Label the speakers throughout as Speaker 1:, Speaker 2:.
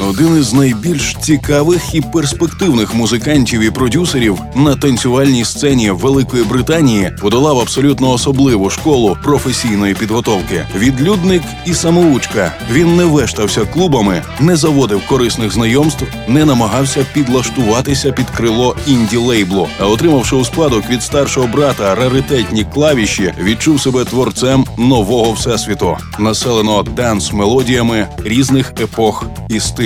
Speaker 1: Один із найбільш цікавих і перспективних музикантів і продюсерів на танцювальній сцені Великої Британії подолав абсолютно особливу школу професійної підготовки. Відлюдник і самоучка. Він не вештався клубами, не заводив корисних знайомств, не намагався підлаштуватися під крило інді лейблу. А отримавши у спадок від старшого брата раритетні клавіші, відчув себе творцем нового всесвіту, населеного данс мелодіями різних епох і стилів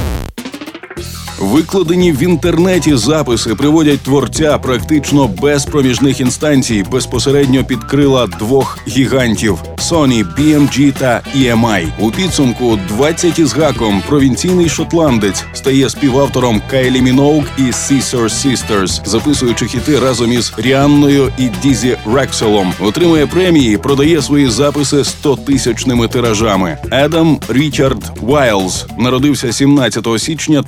Speaker 1: Викладені в інтернеті записи приводять творця практично без проміжних інстанцій безпосередньо під крила двох гігантів Sony, BMG та EMI. У підсумку 20 із гаком провінційний шотландець стає співавтором Кайлі Міноук і Caesar Sisters, записуючи хіти разом із Ріанною і Дізі Рекселом. Отримує премії, продає свої записи 100-тисячними тиражами. Едам Річард Вайлз народився 17 січня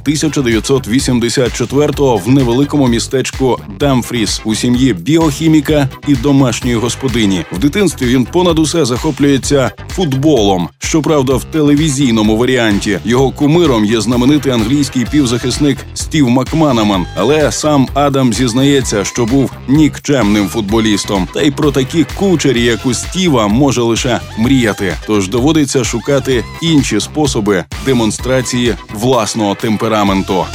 Speaker 1: 1984-го в невеликому містечку Дамфріс у сім'ї біохіміка і домашньої господині. В дитинстві він понад усе захоплюється футболом. Щоправда, в телевізійному варіанті його кумиром є знаменитий англійський півзахисник Стів Макманаман. Але сам Адам зізнається, що був нікчемним футболістом. Та й про такі кучері, як у Стіва, може лише мріяти. Тож доводиться шукати інші способи демонстрації власного темпераменту.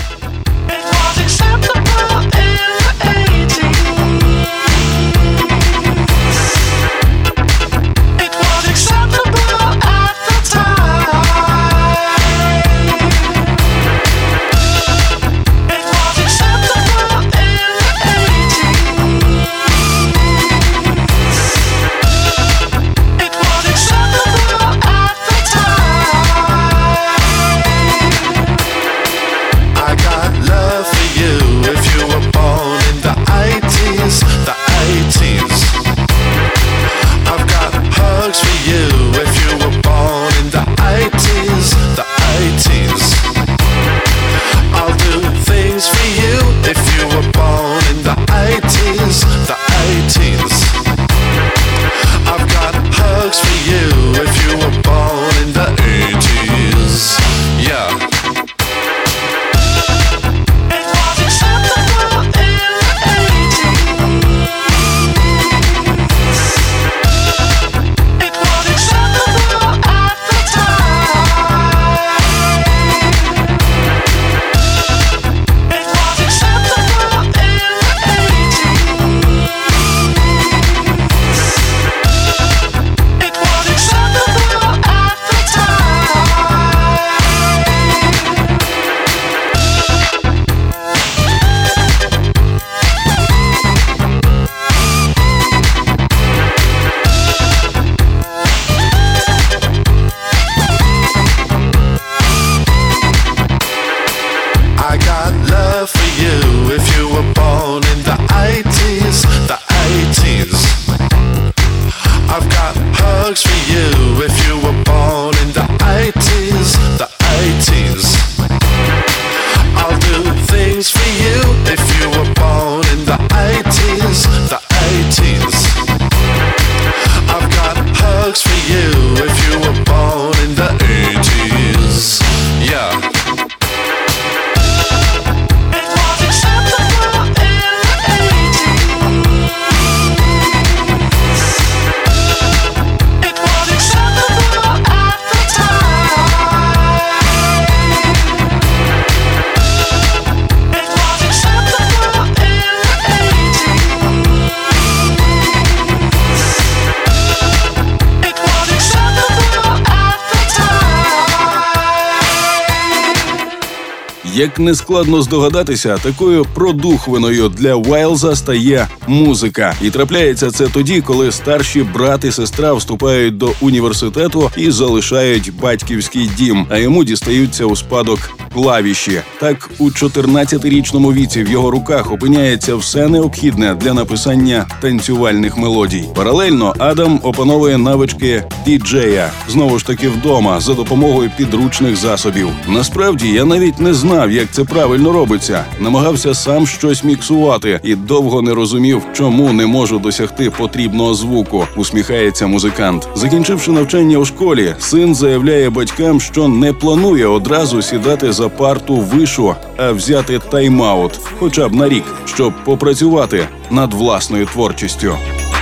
Speaker 1: Як не складно здогадатися, такою продухвиною для Вайлза стає музика, і трапляється це тоді, коли старші брат і сестра вступають до університету і залишають батьківський дім, а йому дістаються у спадок клавіші. Так у 14-річному віці в його руках опиняється все необхідне для написання танцювальних мелодій. Паралельно Адам опановує навички діджея знову ж таки вдома за допомогою підручних засобів. Насправді я навіть не знав, як це правильно робиться. Намагався сам щось міксувати і довго не розумів, чому не можу досягти потрібного звуку. Усміхається музикант. Закінчивши навчання у школі, син заявляє батькам, що не планує одразу сідати за парту вишу, а взяти тайм-аут хоча б на рік, щоб попрацювати над власною творчістю.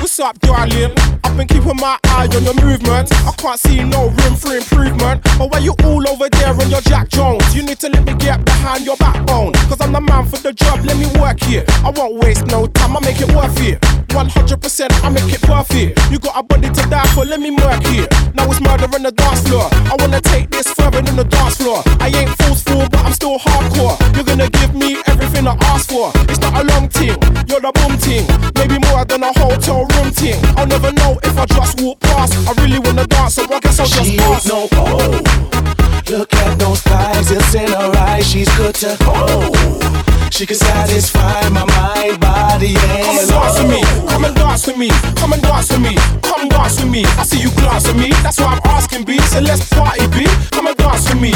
Speaker 2: What's up, been keeping my eye on your movements. I can't see no room for improvement. But why you all over there on your Jack Jones? You need to let me get behind your backbone. Cause I'm the man for the job, let me work here. I won't waste no time, I make it worth it. 100% I make it perfect. You got a body to die for, let me work here. Now it's murder on the dance floor. I wanna take this further than the dance floor. I ain't forceful, but I'm still hardcore. You're gonna give me everything I ask for. It's not a long thing, you're the boom thing. Maybe more than a hotel room thing. I'll never know if I just walk past. I really wanna dance, so I guess I'll just
Speaker 3: She
Speaker 2: pass.
Speaker 3: ain't no oh. Look at those thighs, it's in her eyes. She's good to oh. She can satisfy my mind, body, and
Speaker 2: Come and dance with me, come and dance with me, come and dance with me, come dance with me. I see you glance at me, that's why I'm asking B. So let's party B, come and dance with me.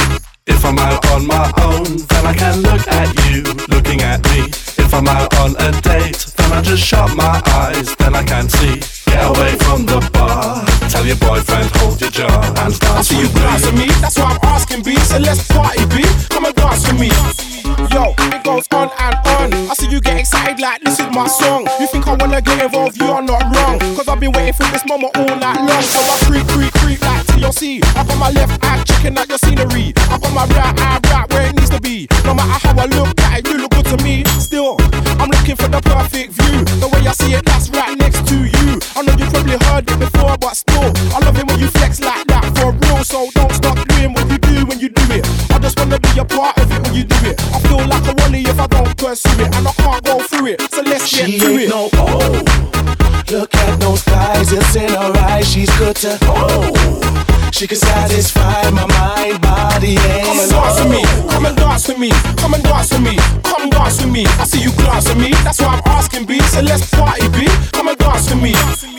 Speaker 4: If I'm out on my own, then I can look at you looking at me. If I'm out on a date, then I just shut my eyes, then I can't see. Get away from the bar. Tell your boyfriend, hold your jaw and
Speaker 2: I
Speaker 4: dance
Speaker 2: see you
Speaker 4: with
Speaker 2: glance at
Speaker 4: me.
Speaker 2: that's why I'm asking B. So let's party B, come and dance with me. Yo, it goes on and on. I see you get excited like this is my song. You think I wanna get involved? You are not wrong. Cause I've been waiting for this moment all night long. So I creep, creep, creep like TLC. I got my left eye checking out your scenery. I got my right eye right where it needs to be. No matter how I look at it, you look good to me. Still, looking for the perfect view. The way I see it, that's right next to you. I know you probably heard it before, but still, I love it when you flex like that for real. So don't stop doing what you do when you do it. I just wanna be a part of it when you do it. I feel like a wally if I don't pursue it, and I can't go through it. So let's get to it.
Speaker 3: no oh. Look at those thighs, it's in her eyes. She's good to oh. She can satisfy my mind, body, and
Speaker 2: Come and dance with me, come and dance with me, come and dance with me, come dance with me. I see you glance at me, that's why I'm asking B. So let's party B, come and dance with me.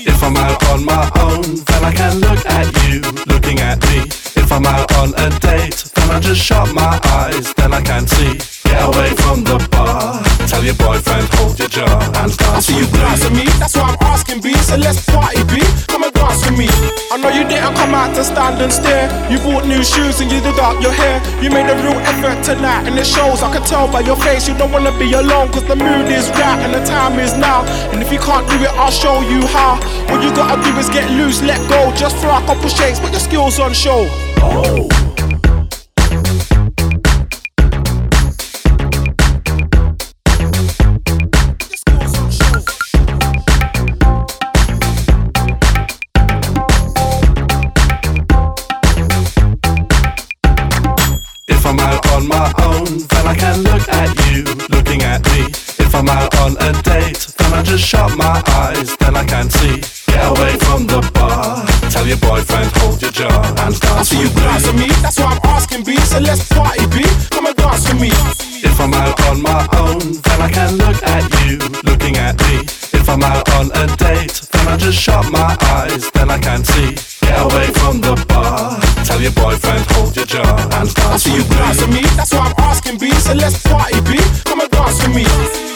Speaker 4: If I'm out on my own, then I can look at you looking at me. If I'm out on a date, then I just shut my eyes, then I can see. Get away from the bar. Tell your boyfriend, hold your jaw and
Speaker 2: I
Speaker 4: dance
Speaker 2: see you at
Speaker 4: me.
Speaker 2: that's why I'm asking B. So let's party B, come and dance with me. I know you didn't come out to stand and stare. You bought new shoes and you did up your hair. You made a real effort tonight, and it shows. I can tell by your face you don't wanna be alone, cause the mood is right and the time is now. And if you can't do it, I'll show you how. What you gotta do is get loose, let go. Just for a couple shakes, put your skills on show.
Speaker 3: oh.
Speaker 4: I can look at you looking at me. If I'm out on a date, then I just shut my eyes, then I can see. Get away from the bar. Tell your boyfriend, hold your jaw and dance
Speaker 2: you
Speaker 4: with
Speaker 2: glance at
Speaker 4: me.
Speaker 2: me, that's why I'm asking B. So let's party B, come and dance with me.
Speaker 4: If I'm out on my own, then I can look at you looking at me. If I'm out on a date, then I just shut my eyes, then I can see. Get away from the bar. Tell your boyfriend, hold your jaw and
Speaker 2: I
Speaker 4: dance
Speaker 2: see you
Speaker 4: me.
Speaker 2: me, that's why I'm asking B. So let's party B, come and dance with me.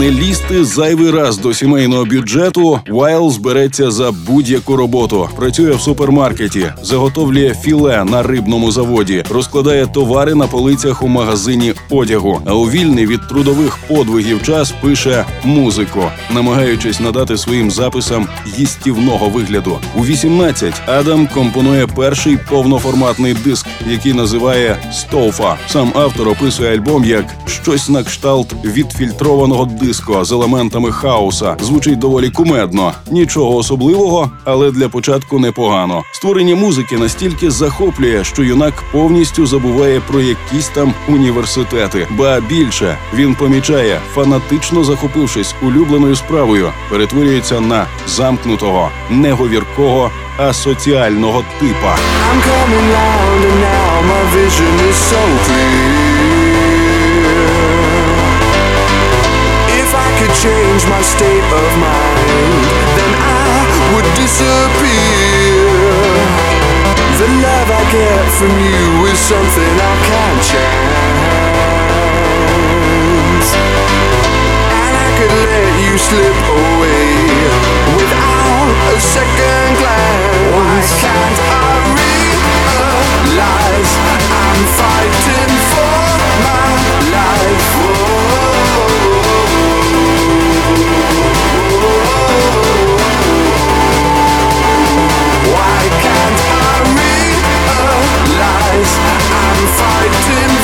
Speaker 1: Не лізти зайвий раз до сімейного бюджету, Вайлз береться за будь-яку роботу. Працює в супермаркеті, заготовлює філе на рибному заводі, розкладає товари на полицях у магазині одягу. А у вільний від трудових подвигів час пише музику, намагаючись надати своїм записам їстівного вигляду. У 18 Адам компонує перший повноформатний диск, який називає Стоуфа. Сам автор описує альбом як щось на кшталт відфільтрованого диско з елементами хаоса. Звучить доволі кумедно, нічого особливого, але для початку непогано. Створення музики настільки захоплює, що юнак повністю забуває про якісь там університети. Ба більше він помічає, фанатично захопившись улюбленою справою, перетворюється на замкнутого, неговіркого, асоціального типа.
Speaker 3: I'm coming and now my vision is so clear. Change my state of mind, then I would disappear. The love I get from you is something I can't chance. And I could let you slip away without a second glance. Why can't I realize I'm fighting for my life? Fighting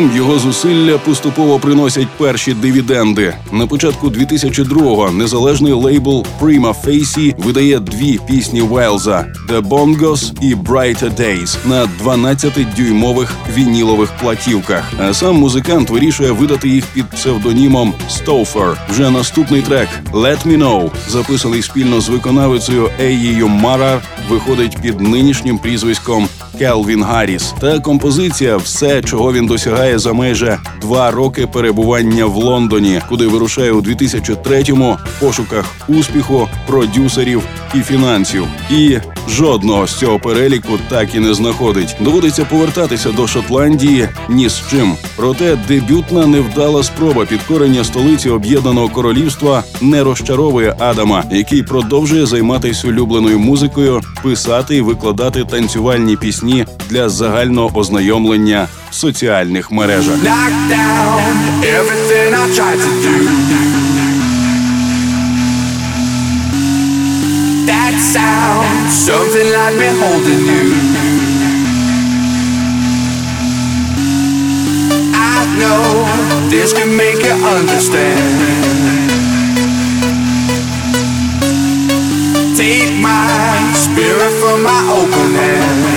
Speaker 1: Поміж його зусилля поступово приносять перші дивіденди. На початку 2002-го незалежний лейбл Prima Facie видає дві пісні Вайлза The Bongos і Brighter Days на 12-дюймових вінілових платівках. А сам музикант вирішує видати їх під псевдонімом Stouffer. Вже наступний трек Let Me Know, записаний спільно з виконавицею Еєю Марар, виходить під нинішнім прізвиськом Келвін Гарріс. Та композиція все, чого він досягає за майже два роки перебування в Лондоні, куди вирушає у 2003-му в пошуках успіху, продюсерів і фінансів. І жодного з цього переліку так і не знаходить. Доводиться повертатися до Шотландії ні з чим. Проте дебютна невдала спроба підкорення столиці Об'єднаного Королівства не розчаровує Адама, який продовжує займатися улюбленою музикою, писати і викладати танцювальні пісні для загального ознайомлення в соціальних мережах.
Speaker 3: This can make you understand. Take my spirit from my open hand.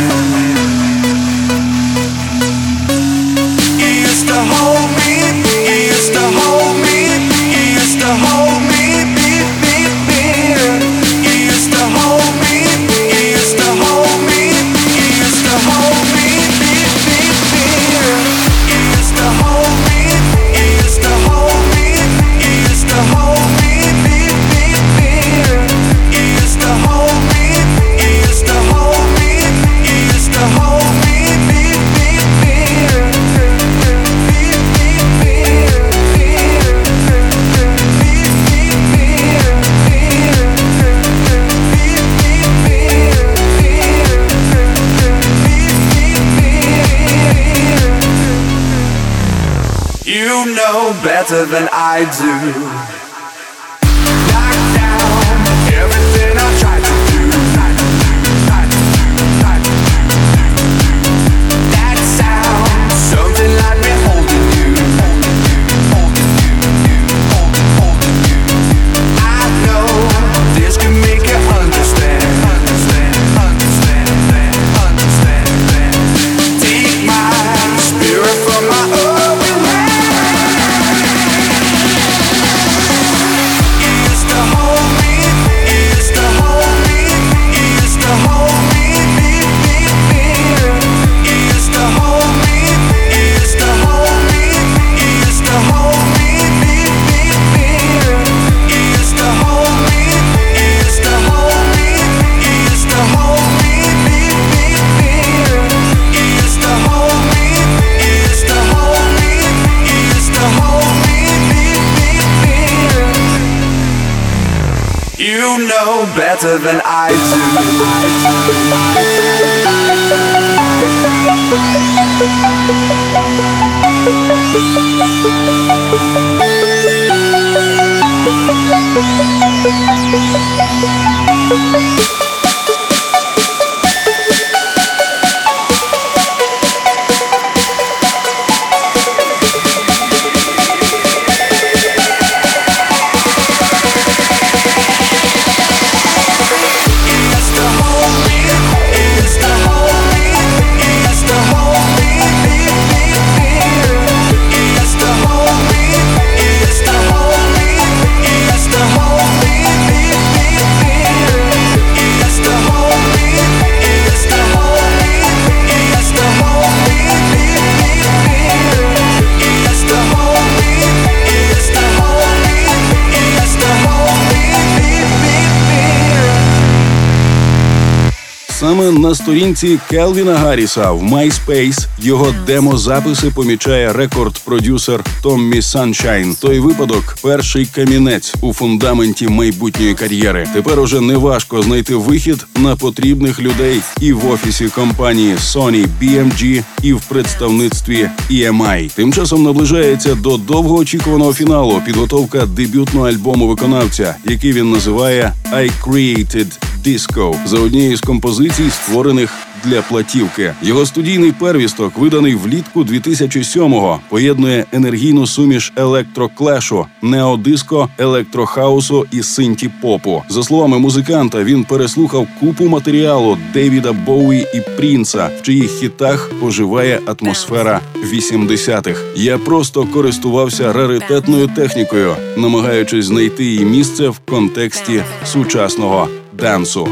Speaker 3: I do.
Speaker 1: It's сторінці Келвіна Гарріса в MySpace його демозаписи помічає рекорд-продюсер Томмі Саншайн. Той випадок перший камінець у фундаменті майбутньої кар'єри. Тепер уже неважко знайти вихід на потрібних людей і в офісі компанії Sony BMG, і в представництві EMI. Тим часом наближається до довгоочікуваного фіналу підготовка дебютного альбому виконавця, який він називає I Created Disco. За однією з композицій, створених для платівки. Його студійний первісток, виданий влітку 2007-го, поєднує енергійну суміш електроклешу, неодиско, електрохаусу і синті попу. За словами музиканта, він переслухав купу матеріалу Девіда Боуї і Прінца, в чиїх хітах поживає атмосфера 80-х. Я просто користувався раритетною технікою, намагаючись знайти її місце в контексті сучасного дансу.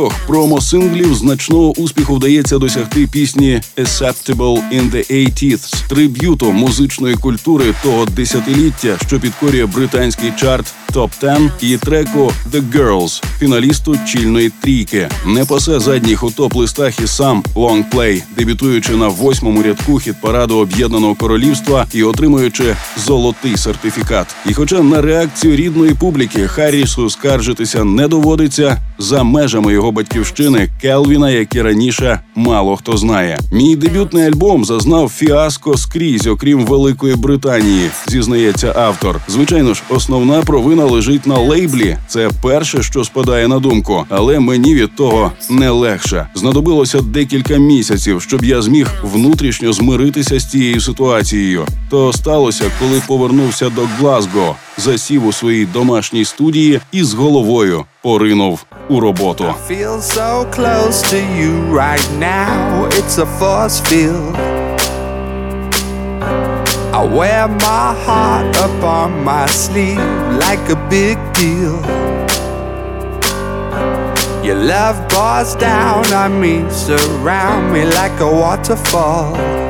Speaker 1: З-поміж промо-синглів значного успіху вдається досягти пісні «Acceptable in the 80s» – триб'юту музичної культури того десятиліття, що підкорює британський чарт Топ 10 і треку «The Girls» фіналісту чільної трійки. Не пасе задніх у топ-листах і сам лонгплей, дебютуючи на восьмому рядку хіт параду Об'єднаного Королівства і отримуючи золотий сертифікат. І хоча на реакцію рідної публіки Харрісу скаржитися не доводиться за межами його батьківщини Келвіна, як і раніше мало хто знає. Мій дебютний альбом зазнав фіаско скрізь, окрім Великої Британії, зізнається автор. Звичайно ж, основна провина лежить на лейблі. Це перше, що спадає на думку, але мені від того не легше. Знадобилося декілька місяців, щоб я зміг внутрішньо змиритися з цією ситуацією. То сталося, коли повернувся до Глазго, засів у своїй домашній студії і з головою поринув у роботу.
Speaker 3: I wear my heart up on my sleeve like a big deal. Your love pours down on me, surround me like a waterfall.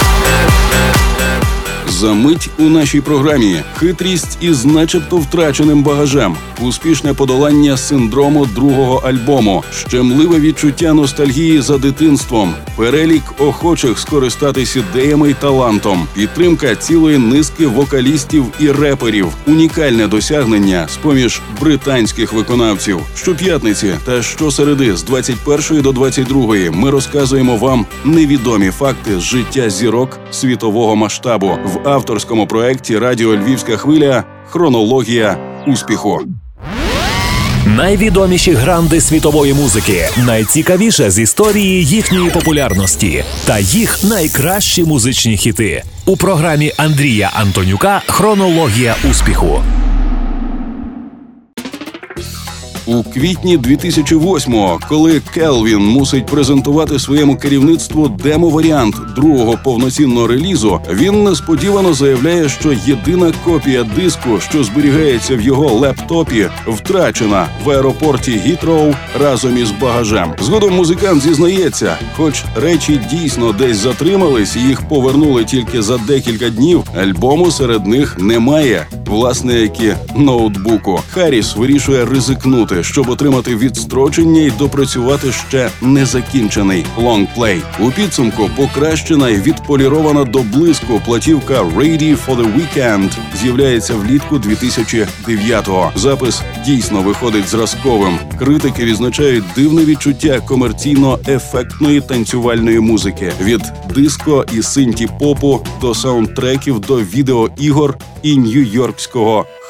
Speaker 1: За мить у нашій програмі. Хитрість із начебто втраченим багажем, успішне подолання синдрому другого альбому, щемливе відчуття ностальгії за дитинством, перелік охочих скористатись ідеями й талантом, підтримка цілої низки вокалістів і реперів, унікальне досягнення з поміж британських виконавців. Щоп'ятниці та щосереди з 21 до 22 ми розказуємо вам невідомі факти з життя зірок світового масштабу. В авторському проєкті Радіо Львівська хвиля Хронологія успіху.
Speaker 5: Найвідоміші гранди світової музики, найцікавіше з історії їхньої популярності та їх найкращі музичні хіти у програмі Андрія Антонюка Хронологія успіху.
Speaker 1: У квітні 2008-го, коли Келвін мусить презентувати своєму керівництву демо-варіант другого повноцінного релізу, він несподівано заявляє, що єдина копія диску, що зберігається в його лептопі, втрачена в аеропорті Гітроу разом із багажем. Згодом музикант зізнається, хоч речі дійсно десь затримались, і їх повернули тільки за декілька днів. Альбому серед них немає. Власне, як і ноутбуку. Харріс вирішує ризикнути, щоб отримати відстрочення і допрацювати ще незакінчений лонгплей. У підсумку покращена і відполірована до блиску платівка «Ready for the Weekend» з'являється влітку 2009-го. Запис дійсно виходить зразковим. Критики відзначають дивне відчуття комерційно-ефектної танцювальної музики від диско і синті попу до саундтреків до відеоігор і нью-йоркського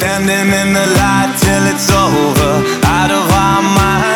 Speaker 6: Standing in the light till it's over, out of our minds.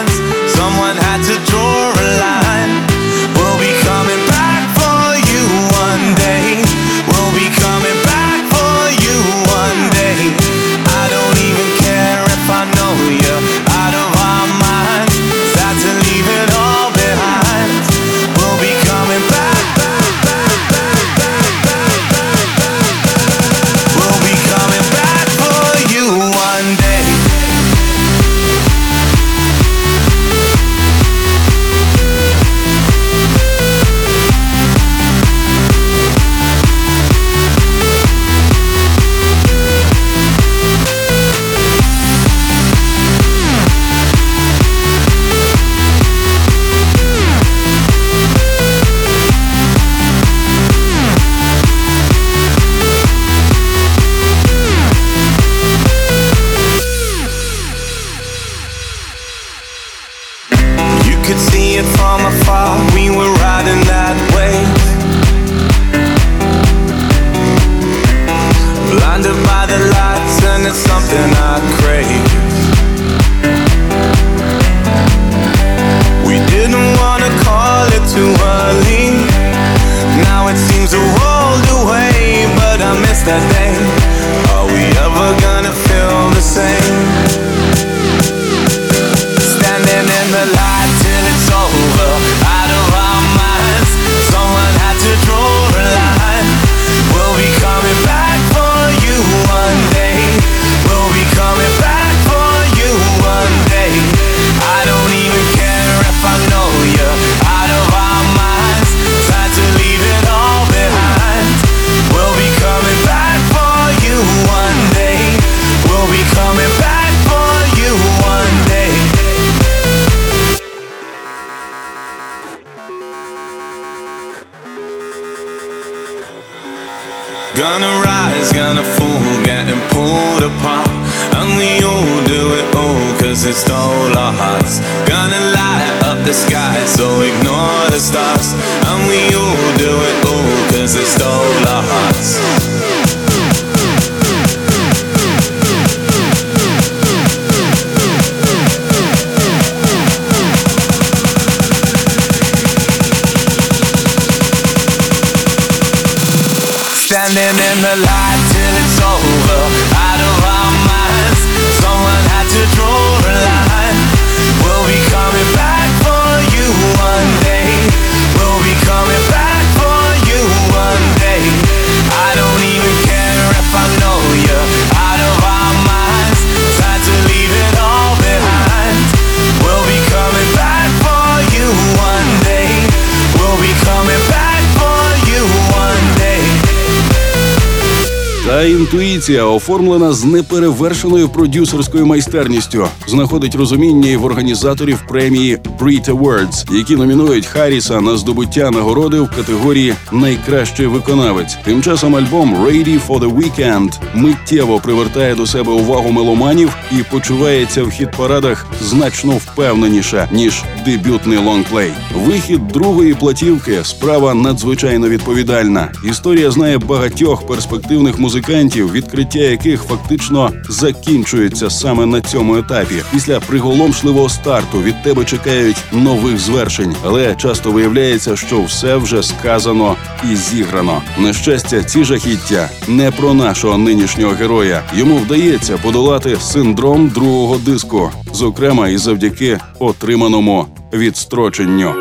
Speaker 1: Інтуїція, оформлена з неперевершеною продюсерською майстерністю, знаходить розуміння і в організаторів премії Brit Awards, які номінують Харріса на здобуття нагороди в категорії Найкращий виконавець. Тим часом альбом «Ready for the Weekend» миттєво привертає до себе увагу меломанів і почувається в хіт-парадах значно впевненіше ніж дебютний лонгплей. Вихід другої платівки справа надзвичайно відповідальна. Історія знає багатьох перспективних музикантів, відкриття яких фактично закінчується саме на цьому етапі. Після приголомшливого старту від тебе чекають нових звершень, але часто виявляється, що все вже сказано і зіграно. На щастя, ці жахіття не про нашого нинішнього героя. Йому вдається подолати синдром другого диску, зокрема і завдяки отриманому відстроченню.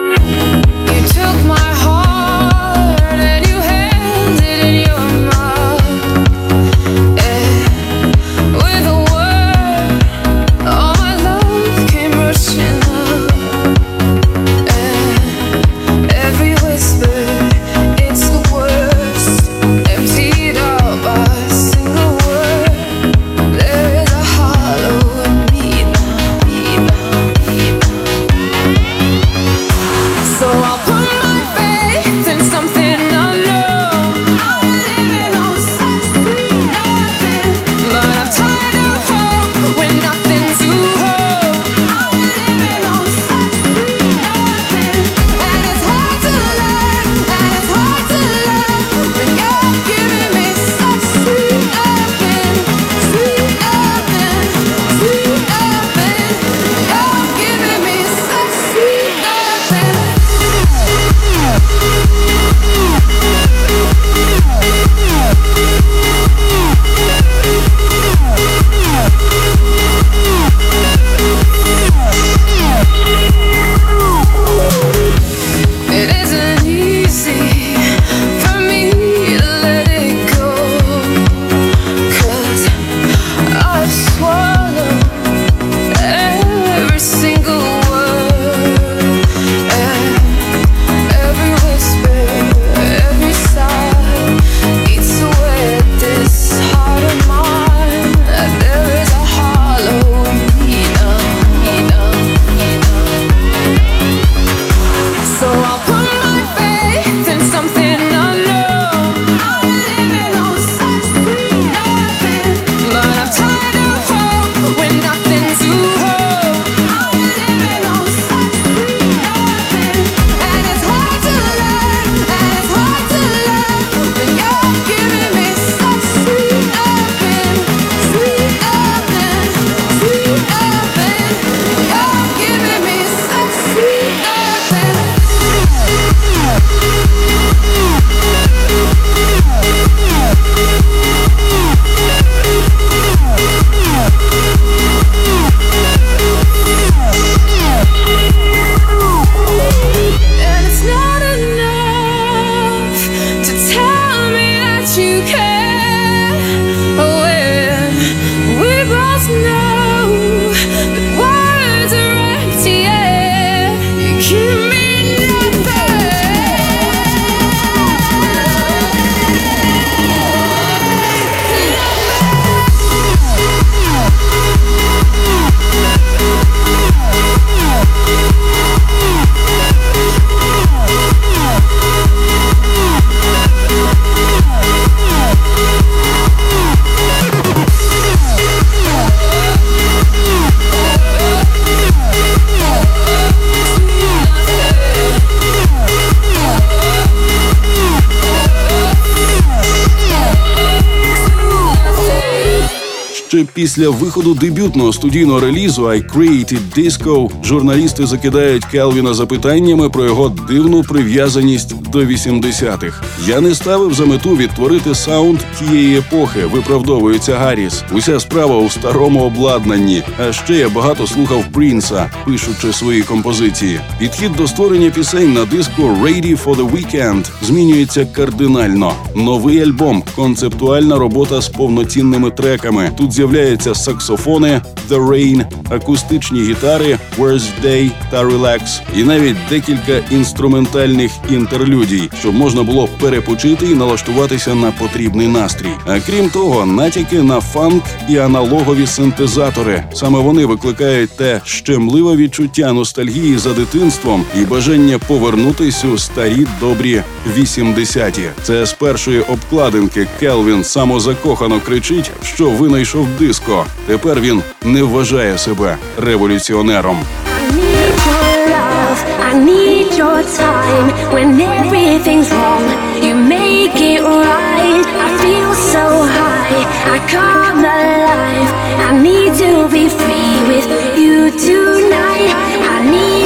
Speaker 7: You took
Speaker 1: після виходу дебютного студійного релізу I Created Disco журналісти закидають Келвіна запитаннями про його дивну прив'язаність до 80-х. Я не ставив за мету відтворити саунд тієї епохи, виправдовується Гарріс. Уся справа у старому обладнанні. А ще я багато слухав Прінса, пишучи свої композиції. Підхід до створення пісень на диску Ready for the Weekend змінюється кардинально. Новий альбом, концептуальна робота з повноцінними треками. Тут з'являється з'являються саксофони The Rain, акустичні гітари Worst Day та Relax, і навіть декілька інструментальних інтерлюдій, щоб можна було перепочити і налаштуватися на потрібний настрій. А крім того, натяки на фанк і аналогові синтезатори. Саме вони викликають те щемливе відчуття ностальгії за дитинством і бажання повернутися у старі добрі 80-ті. Це з першої обкладинки Келвін самозакохано кричить, що винайшов диско. Тепер він не вважає себе революціонером.
Speaker 8: I need to be free with you tonight. I need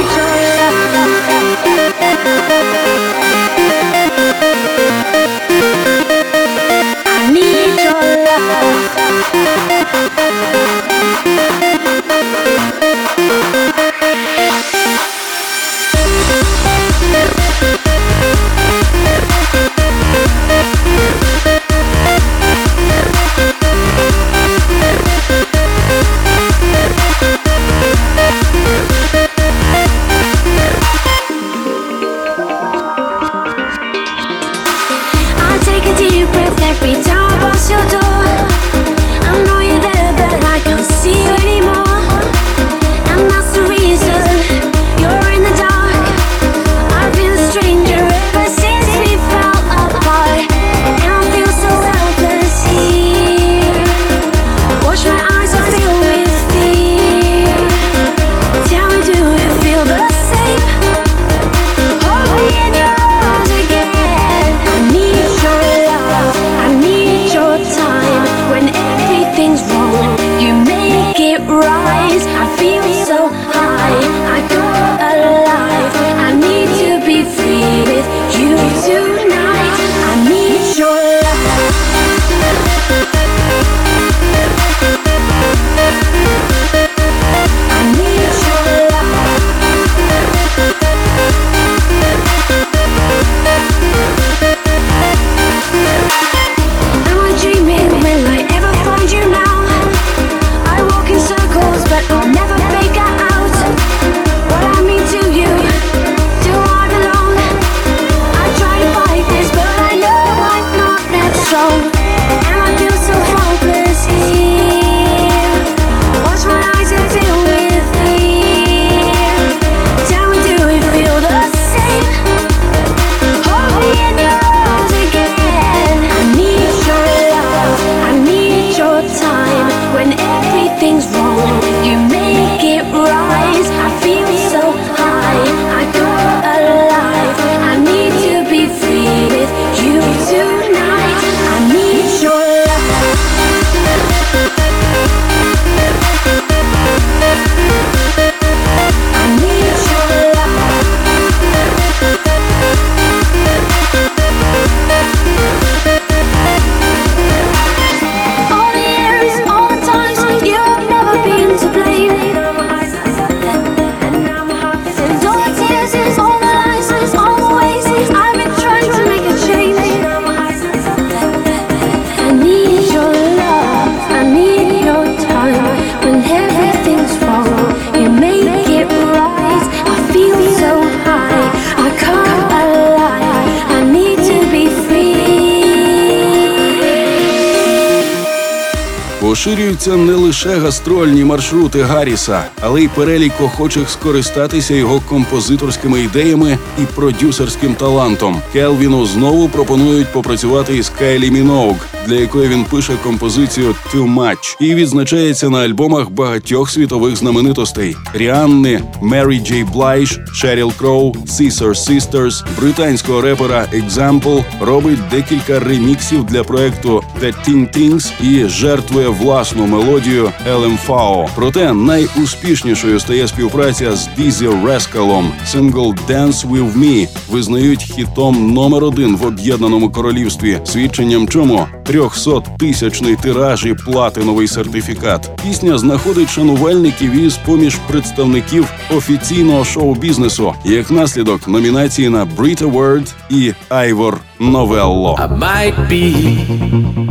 Speaker 1: гастрольні маршрути Гарріса, але й перелік охочих скористатися його композиторськими ідеями і продюсерським талантом. Келвіну знову пропонують попрацювати із Кайлі Міноуг, для якої він пише композицію «Too Much» і відзначається на альбомах багатьох світових знаменитостей: Ріанни, Мері Джей Блайдж, Шеріл Кроу, Scissor Sisters, британського репера Example робить декілька реміксів для проекту The Ting Tings і жертвує власну мелодію LMFAO. Проте найуспішнішою стає співпраця з Дізі Рескалом. Сингл «Dance With Me» визнають хітом номер один в об'єднаному королівстві, свідченням чому 300-тисячний тираж і платиновий сертифікат. Пісня знаходить шанувальників із поміж представників офіційного шоу-бізнесу. Як наслідок номінації на Brit Award і Айвор Новелло.
Speaker 6: I might be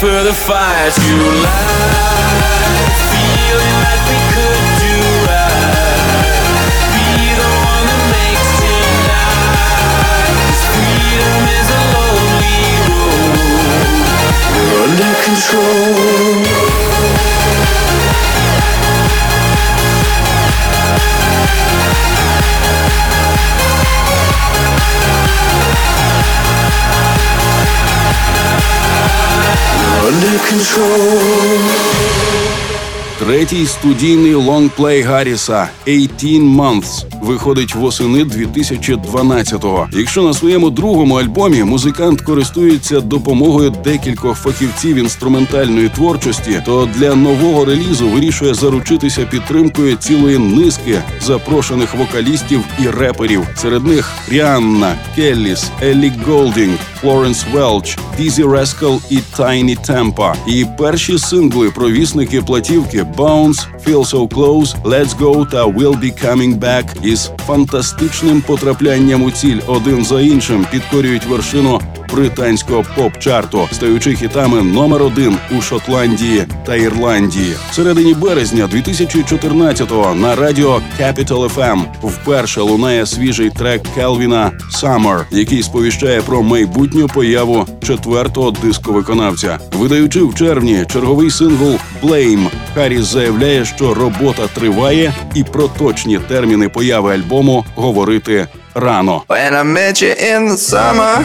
Speaker 6: for the fire to light,
Speaker 1: Третій студійний лонгплей Гарріса «18 Months» виходить восени 2012-го. Якщо на своєму другому альбомі музикант користується допомогою декількох фахівців інструментальної творчості, то для нового релізу вирішує заручитися підтримкою цілої низки запрошених вокалістів і реперів. Серед них Ріанна, Келліс, Еллі Голдінг, Флоренс Велч, Дізі Рескал і Тайні Темпа. І перші сингли провісники платівки Bounce, Feel So Close, Let's Go та We'll Be Coming Back із фантастичним потраплянням у ціль один за іншим підкорюють вершину британського поп-чарту, стаючи хітами номер один у Шотландії та Ірландії. В середині березня 2014-го на радіо Capital FM вперше лунає свіжий трек Келвіна Summer, який сповіщає про майбутню появу четвертого дисковиконавця. Видаючи в червні черговий сингл Blame, Харріс заявляє, що робота триває, і про точні терміни появи альбому говорити рано.
Speaker 3: When I met you in the summer,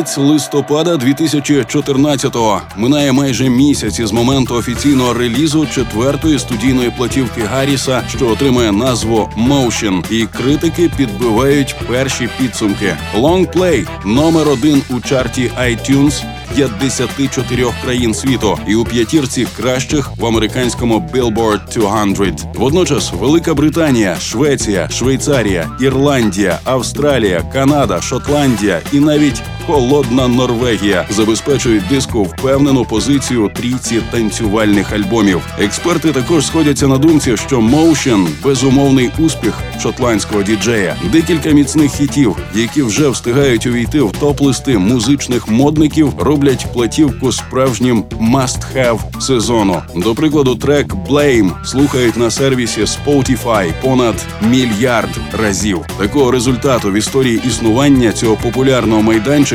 Speaker 1: Кінець листопада 2014-го минає майже місяць із моменту офіційного релізу четвертої студійної платівки Гарріса, що отримує назву Motion, і критики підбивають перші підсумки. Long Play – номер один у чарті iTunes 54 країн світу і у п'ятірці кращих в американському Billboard 200. Водночас Велика Британія, Швеція, Швейцарія, Ірландія, Австралія, Канада, Шотландія і навіть холодна Норвегія забезпечують диску впевнену позицію трійці танцювальних альбомів. Експерти також сходяться на думці, що Motion – безумовний успіх шотландського діджея. Декілька міцних хітів, які вже встигають увійти в топ-листи музичних модників, роблять платівку справжнім must-have сезону. До прикладу, трек Blame слухають на сервісі Spotify понад мільярд разів. Такого результату в історії існування цього популярного майданчика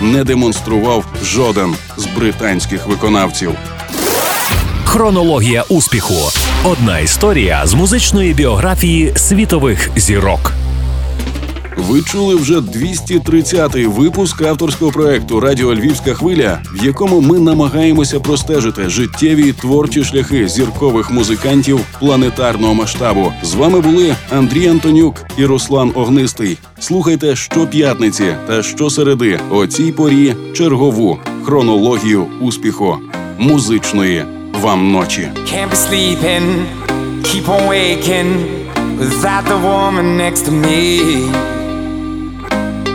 Speaker 1: не демонстрував жоден з британських виконавців.
Speaker 5: Хронологія успіху. Одна історія з музичної біографії світових зірок.
Speaker 1: Ви чули вже 230-й випуск авторського проекту Радіо Львівська хвиля, в якому ми намагаємося простежити життєві й творчі шляхи зіркових музикантів планетарного масштабу. З вами були Андрій Антонюк і Руслан Огнистий. Слухайте щоп'ятниці та щосереди о цій порі чергову хронологію успіху музичної вам ночі.
Speaker 9: Can't be sleeping, keep on waking without the woman next to me.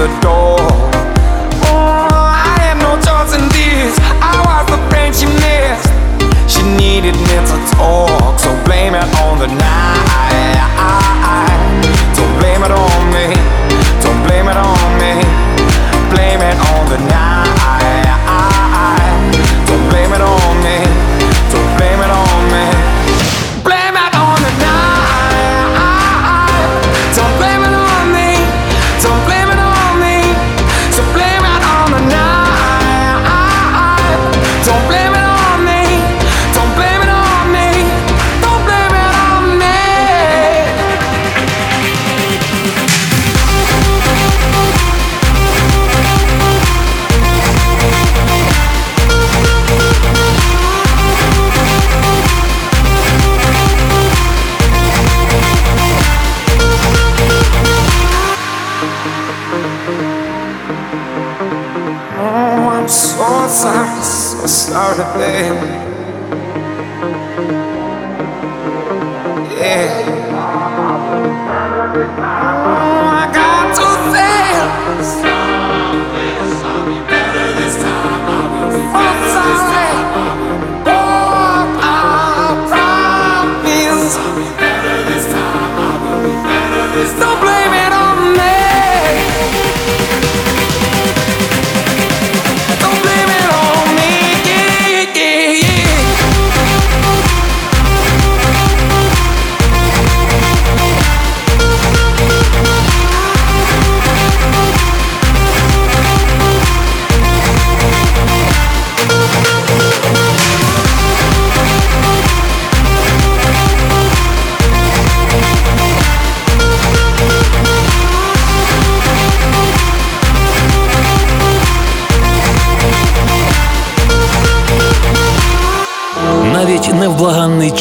Speaker 9: The door.
Speaker 5: something